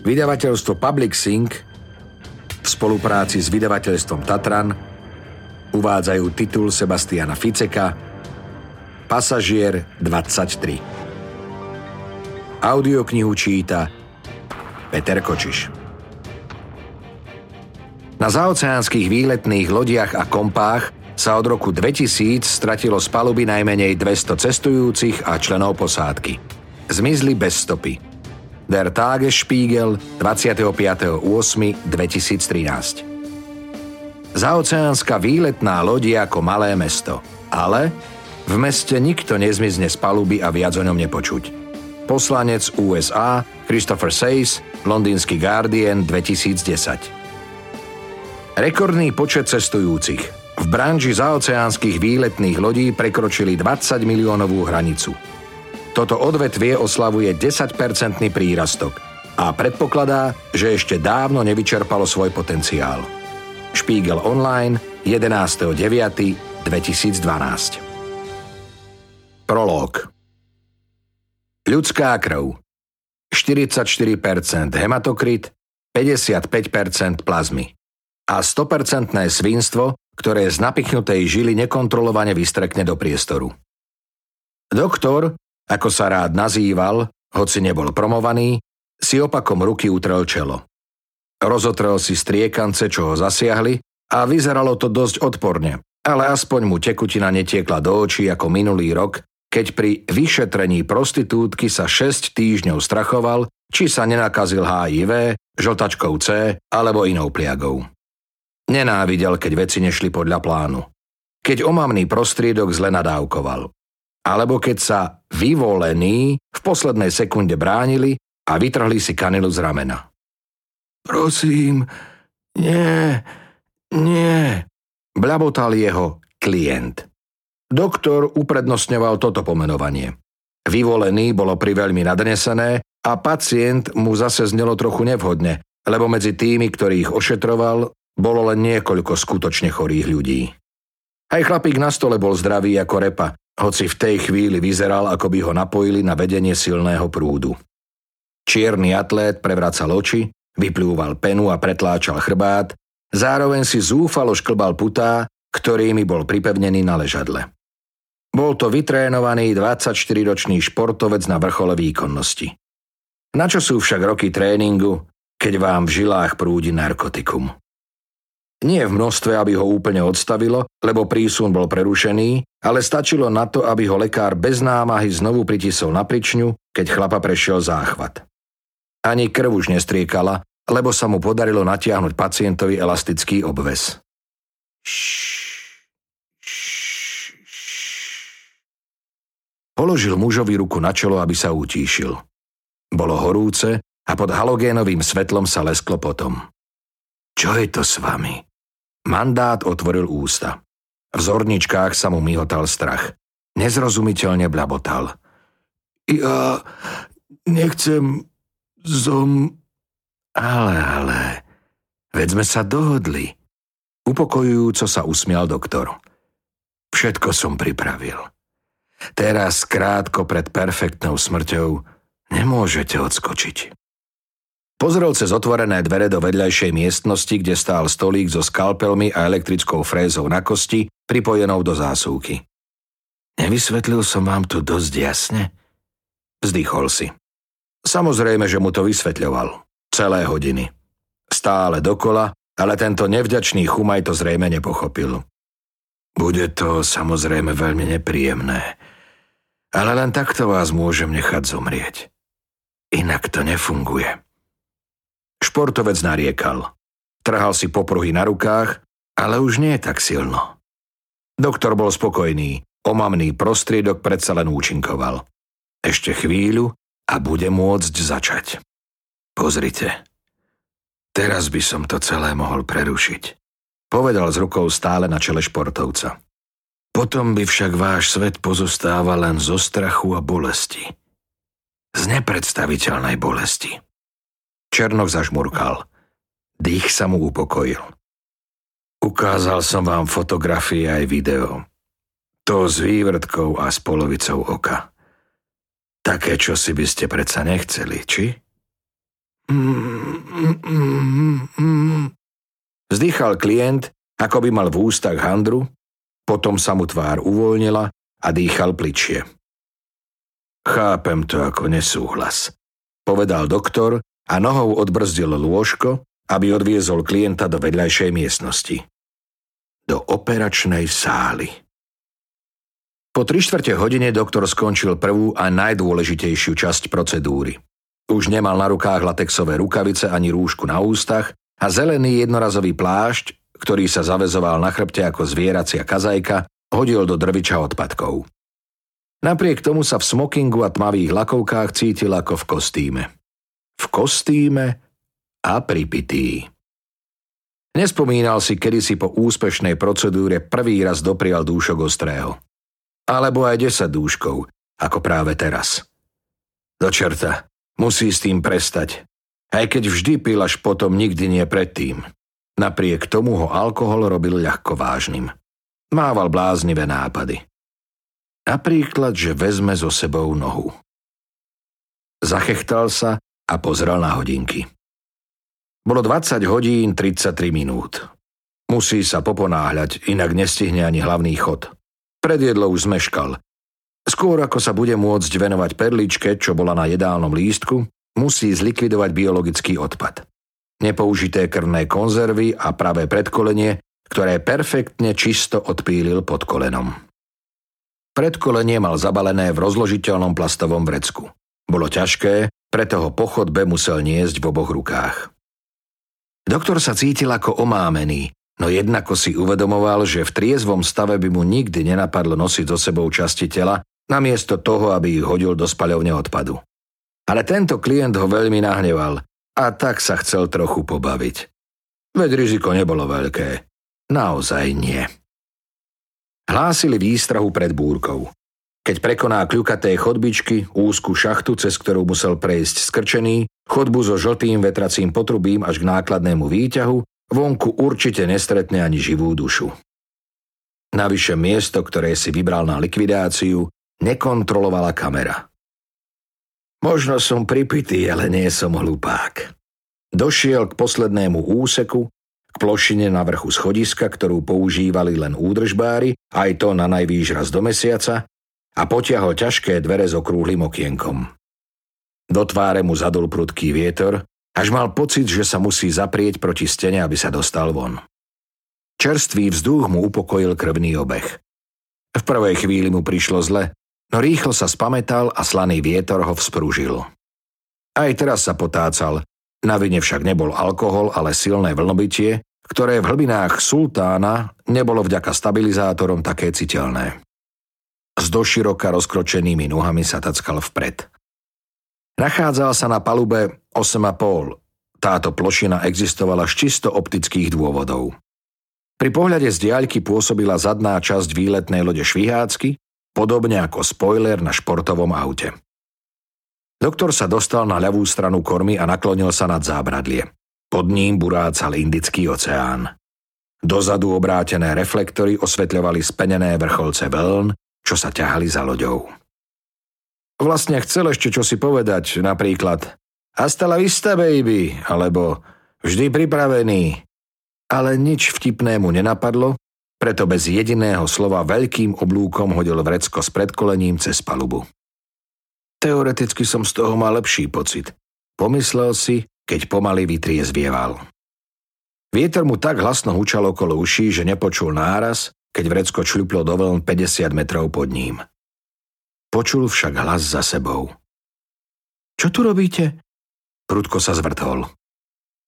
Vydavateľstvo Public Sync v spolupráci s vydavateľstvom Tatran uvádzajú titul Sebastiana Ficeka Pasažier 23. Audioknihu číta Peter Kočiš. Na zaoceánskych výletných lodiach a kompách sa od roku 2000 stratilo z paluby najmenej 200 cestujúcich a členov posádky. Zmizli bez stopy. Der Tagesspiegel 25.8.2013 Zaoceánska výletná lodi ako malé mesto. Ale v meste nikto nezmizne z paluby a viac o ňom nepočuť. Poslanec USA Christopher Says, londýnsky Guardian 2010 Rekordný počet cestujúcich. V branži zaoceánskych výletných lodí prekročili 20 miliónovú hranicu. Toto odvetvie oslavuje 10-percentný prírastok a predpokladá, že ešte dávno nevyčerpalo svoj potenciál. Spiegel Online 11.9.2012 Prolog Ľudská krv 44% hematokrit, 55% plazmy a 100% svinstvo, ktoré z napichnutej žily nekontrolovane vystrekne do priestoru. Doktor, ako sa rád nazýval, hoci nebol promovaný, si opakom ruky utrel čelo. Rozotrel si striekance, čo ho zasiahli a vyzeralo to dosť odporne, ale aspoň mu tekutina netiekla do očí ako minulý rok, keď pri vyšetrení prostitútky sa 6 týždňov strachoval, či sa nenakazil HIV, žltačkou C alebo inou pliagou. Nenávidel, keď veci nešli podľa plánu. Keď omamný prostriedok zle nadávkoval. Alebo keď sa vyvolení v poslednej sekunde bránili a vytrhli si kanilu z ramena. Prosím, nie, nie, blabotal jeho klient. Doktor uprednostňoval toto pomenovanie. Vyvolený bolo priveľmi nadnesené a pacient mu zase znelo trochu nevhodne, lebo medzi tými, ktorých ošetroval, bolo len niekoľko skutočne chorých ľudí. Aj chlapík na stole bol zdravý ako repa, hoci v tej chvíli vyzeral, ako by ho napojili na vedenie silného prúdu. Čierny atlét prevracal oči, vyplúval penu a pretláčal chrbát, zároveň si zúfalo šklbal putá, ktorými bol pripevnený na ležadle. Bol to vytrénovaný 24-ročný športovec na vrchole výkonnosti. Na čo sú však roky tréningu, keď vám v žilách prúdi narkotikum? Nie v množstve, aby ho úplne odstavilo, lebo prísun bol prerušený, ale stačilo na to, aby ho lekár bez námahy znovu pritisol na pričňu, keď chlapa prešiel záchvat. Ani krv už nestriekala, lebo sa mu podarilo natiahnuť pacientovi elastický obves. Položil mužovi ruku na čelo, aby sa utíšil. Bolo horúce a pod halogénovým svetlom sa lesklo potom. Čo je to s vami? Mandát otvoril ústa. V zorničkách sa mu myhotal strach. Nezrozumiteľne blabotal. Ja nechcem zom... Ale, ale... Veď sme sa dohodli. Upokojujúco sa usmial doktor. Všetko som pripravil. Teraz krátko pred perfektnou smrťou nemôžete odskočiť. Pozrel cez otvorené dvere do vedľajšej miestnosti, kde stál stolík so skalpelmi a elektrickou frézou na kosti, pripojenou do zásuvky. Nevysvetlil som vám to dosť jasne? Vzdychol si. Samozrejme, že mu to vysvetľoval. Celé hodiny. Stále dokola, ale tento nevďačný chumaj to zrejme nepochopil. Bude to samozrejme veľmi nepríjemné, ale len takto vás môžem nechať zomrieť. Inak to nefunguje. Športovec nariekal. Trhal si popruhy na rukách, ale už nie tak silno. Doktor bol spokojný, omamný prostriedok predsa len účinkoval. Ešte chvíľu a bude môcť začať. Pozrite. Teraz by som to celé mohol prerušiť. Povedal s rukou stále na čele športovca. Potom by však váš svet pozostával len zo strachu a bolesti. Z nepredstaviteľnej bolesti. Černok zažmurkal. Dých sa mu upokojil. Ukázal som vám fotografie aj video. To s vývrtkou a s polovicou oka. Také, čo si by ste predsa nechceli, či? Vzdychal klient, ako by mal v ústach handru, potom sa mu tvár uvoľnila a dýchal pličie. Chápem to ako nesúhlas, povedal doktor a nohou odbrzdil lôžko, aby odviezol klienta do vedľajšej miestnosti. Do operačnej sály. Po tri štvrte hodine doktor skončil prvú a najdôležitejšiu časť procedúry. Už nemal na rukách latexové rukavice ani rúšku na ústach a zelený jednorazový plášť, ktorý sa zavezoval na chrbte ako zvieracia kazajka, hodil do drviča odpadkov. Napriek tomu sa v smokingu a tmavých lakovkách cítil ako v kostýme. V kostýme a pripitý. Nespomínal si kedysi po úspešnej procedúre prvý raz doprial dúšok ostrého. Alebo aj 10 dúškov, ako práve teraz. Do čerta, musí s tým prestať. Aj keď vždy pil až potom, nikdy nie predtým. Napriek tomu ho alkohol robil ľahko vážnym. Mával bláznivé nápady. Napríklad, že vezme so sebou nohu. Zachechtal sa a pozrel na hodinky. Bolo 20 hodín 33 minút. Musí sa poponáhľať, inak nestihne ani hlavný chod. Predjedlo už zmeškal. Skôr ako sa bude môcť venovať perličke, čo bola na jedálnom lístku, musí zlikvidovať biologický odpad. Nepoužité krvné konzervy a pravé predkolenie, ktoré perfektne čisto odpílil pod kolenom. Predkolenie mal zabalené v rozložiteľnom plastovom vrecku. Bolo ťažké, preto ho po chodbe musel niesť v oboch rukách. Doktor sa cítil ako omámený, no jednako si uvedomoval, že v triezvom stave by mu nikdy nenapadlo nosiť so sebou časti tela, namiesto toho, aby ich hodil do spaľovne odpadu. Ale tento klient ho veľmi nahneval a tak sa chcel trochu pobaviť. Veď riziko nebolo veľké. Naozaj nie. Hlásili výstrahu pred búrkou. Keď prekoná kľukaté chodbičky, úzku šachtu, cez ktorú musel prejsť skrčený, chodbu so žltým vetracím potrubím až k nákladnému výťahu, vonku určite nestretne ani živú dušu. Navyše miesto, ktoré si vybral na likvidáciu, nekontrolovala kamera. Možno som pripitý, ale nie som hlupák. Došiel k poslednému úseku, k plošine na vrchu schodiska, ktorú používali len údržbári, aj to na najvýš raz do mesiaca, a potiahol ťažké dvere s okrúhlym okienkom. Do tváre mu zadul prudký vietor, až mal pocit, že sa musí zaprieť proti stene, aby sa dostal von. Čerstvý vzduch mu upokojil krvný obeh. V prvej chvíli mu prišlo zle, no rýchlo sa spametal a slaný vietor ho vzprúžil. Aj teraz sa potácal, na vine však nebol alkohol, ale silné vlnobytie, ktoré v hlbinách sultána nebolo vďaka stabilizátorom také citeľné. S doširoka rozkročenými nohami sa tackal vpred. Nachádzal sa na palube 8,5. Táto plošina existovala z čisto optických dôvodov. Pri pohľade z diaľky pôsobila zadná časť výletnej lode švihácky, podobne ako spoiler na športovom aute. Doktor sa dostal na ľavú stranu kormy a naklonil sa nad zábradlie. Pod ním burácal Indický oceán. Dozadu obrátené reflektory osvetľovali spenené vrcholce vln, čo sa ťahali za loďou. Vlastne chcel ešte čo si povedať, napríklad Hasta la vista, baby, alebo vždy pripravený. Ale nič vtipnému nenapadlo, preto bez jediného slova veľkým oblúkom hodil vrecko s predkolením cez palubu. Teoreticky som z toho mal lepší pocit. Pomyslel si, keď pomaly vytriezvieval. Vietor mu tak hlasno hučal okolo uší, že nepočul náraz, keď vrecko čľuplo do vln 50 metrov pod ním. Počul však hlas za sebou. Čo tu robíte? Prudko sa zvrtol.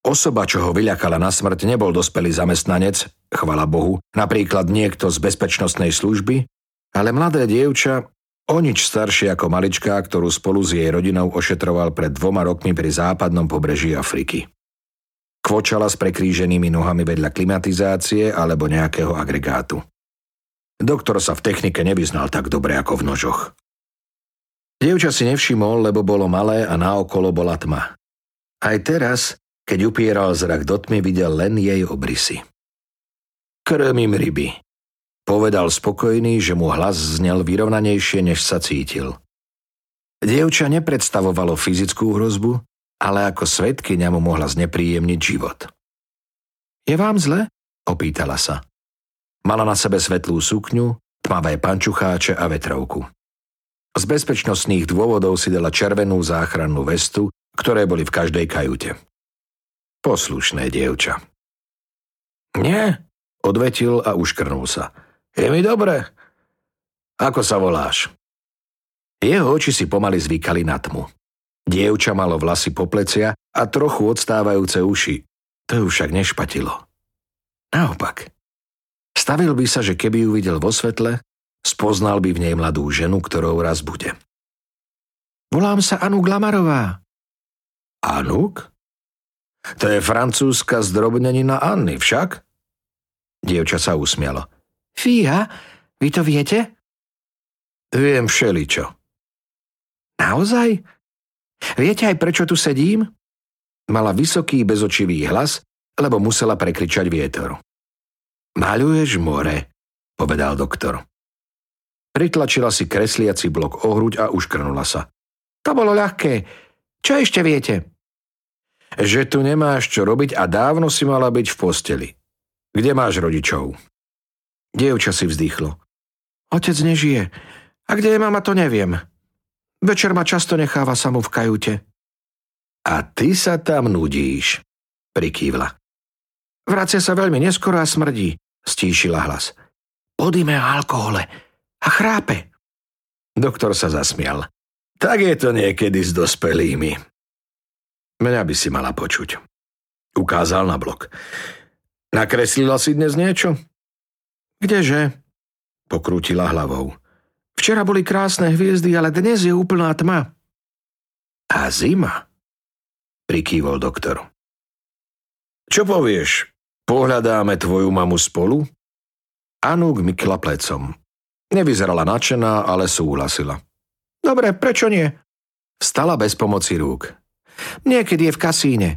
Osoba, čo ho vyľakala na smrť, nebol dospelý zamestnanec, chvala Bohu, napríklad niekto z bezpečnostnej služby, ale mladé dievča, o nič staršie ako maličká, ktorú spolu s jej rodinou ošetroval pred dvoma rokmi pri západnom pobreží Afriky. Kvočala s prekríženými nohami vedľa klimatizácie alebo nejakého agregátu. Doktor sa v technike nevyznal tak dobre ako v nožoch. Dievča si nevšimol, lebo bolo malé a naokolo bola tma. Aj teraz, keď upieral zrak do tmy, videl len jej obrysy. Krmím ryby. Povedal spokojný, že mu hlas znel vyrovnanejšie, než sa cítil. Dievča nepredstavovalo fyzickú hrozbu, ale ako svetkyňa mu mohla znepríjemniť život. Je vám zle? opýtala sa. Mala na sebe svetlú sukňu, tmavé pančucháče a vetrovku. Z bezpečnostných dôvodov si dala červenú záchrannú vestu, ktoré boli v každej kajute. Poslušné dievča. Nie, odvetil a uškrnul sa. Je mi dobre. Ako sa voláš? Jeho oči si pomaly zvykali na tmu. Dievča malo vlasy po plecia a trochu odstávajúce uši. To ju však nešpatilo. Naopak. Stavil by sa, že keby ju videl vo svetle, spoznal by v nej mladú ženu, ktorou raz bude. Volám sa Anuk Lamarová. Anuk? To je francúzska zdrobnenina Anny, však? Dievča sa usmialo. Fíha, vy to viete? Viem všeličo. Naozaj? Viete aj prečo tu sedím? Mala vysoký bezočivý hlas, lebo musela prekričať vietor. Maľuješ more, povedal doktor. Pritlačila si kresliaci blok o hruď a uškrnula sa. To bolo ľahké. Čo ešte viete? Že tu nemáš čo robiť a dávno si mala byť v posteli. Kde máš rodičov? Dievča si vzdychlo. Otec nežije. A kde je mama, to neviem. Večer ma často necháva samú v kajute. A ty sa tam nudíš, prikývla. Vracia sa veľmi neskoro a smrdí, stíšila hlas. Podíme alkohole a chrápe. Doktor sa zasmial. Tak je to niekedy s dospelými. Mňa by si mala počuť. Ukázal na blok. Nakreslila si dnes niečo? Kdeže? Pokrútila hlavou. Včera boli krásne hviezdy, ale dnes je úplná tma. A zima? Prikývol doktor. Čo povieš? Pohľadáme tvoju mamu spolu? Anúk mykla plecom. Nevyzerala nadšená, ale súhlasila. Dobre, prečo nie? Stala bez pomoci rúk. Niekedy je v kasíne,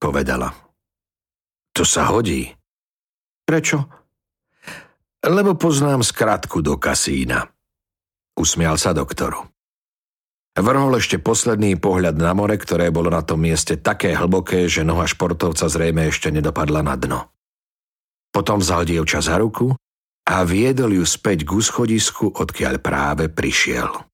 povedala. To sa hodí. Prečo? Lebo poznám skratku do kasína. Usmial sa doktor. Vrhol ešte posledný pohľad na more, ktoré bolo na tom mieste také hlboké, že noha športovca zrejme ešte nedopadla na dno. Potom vzal dievča za ruku a viedol ju späť k úschodisku, odkiaľ práve prišiel.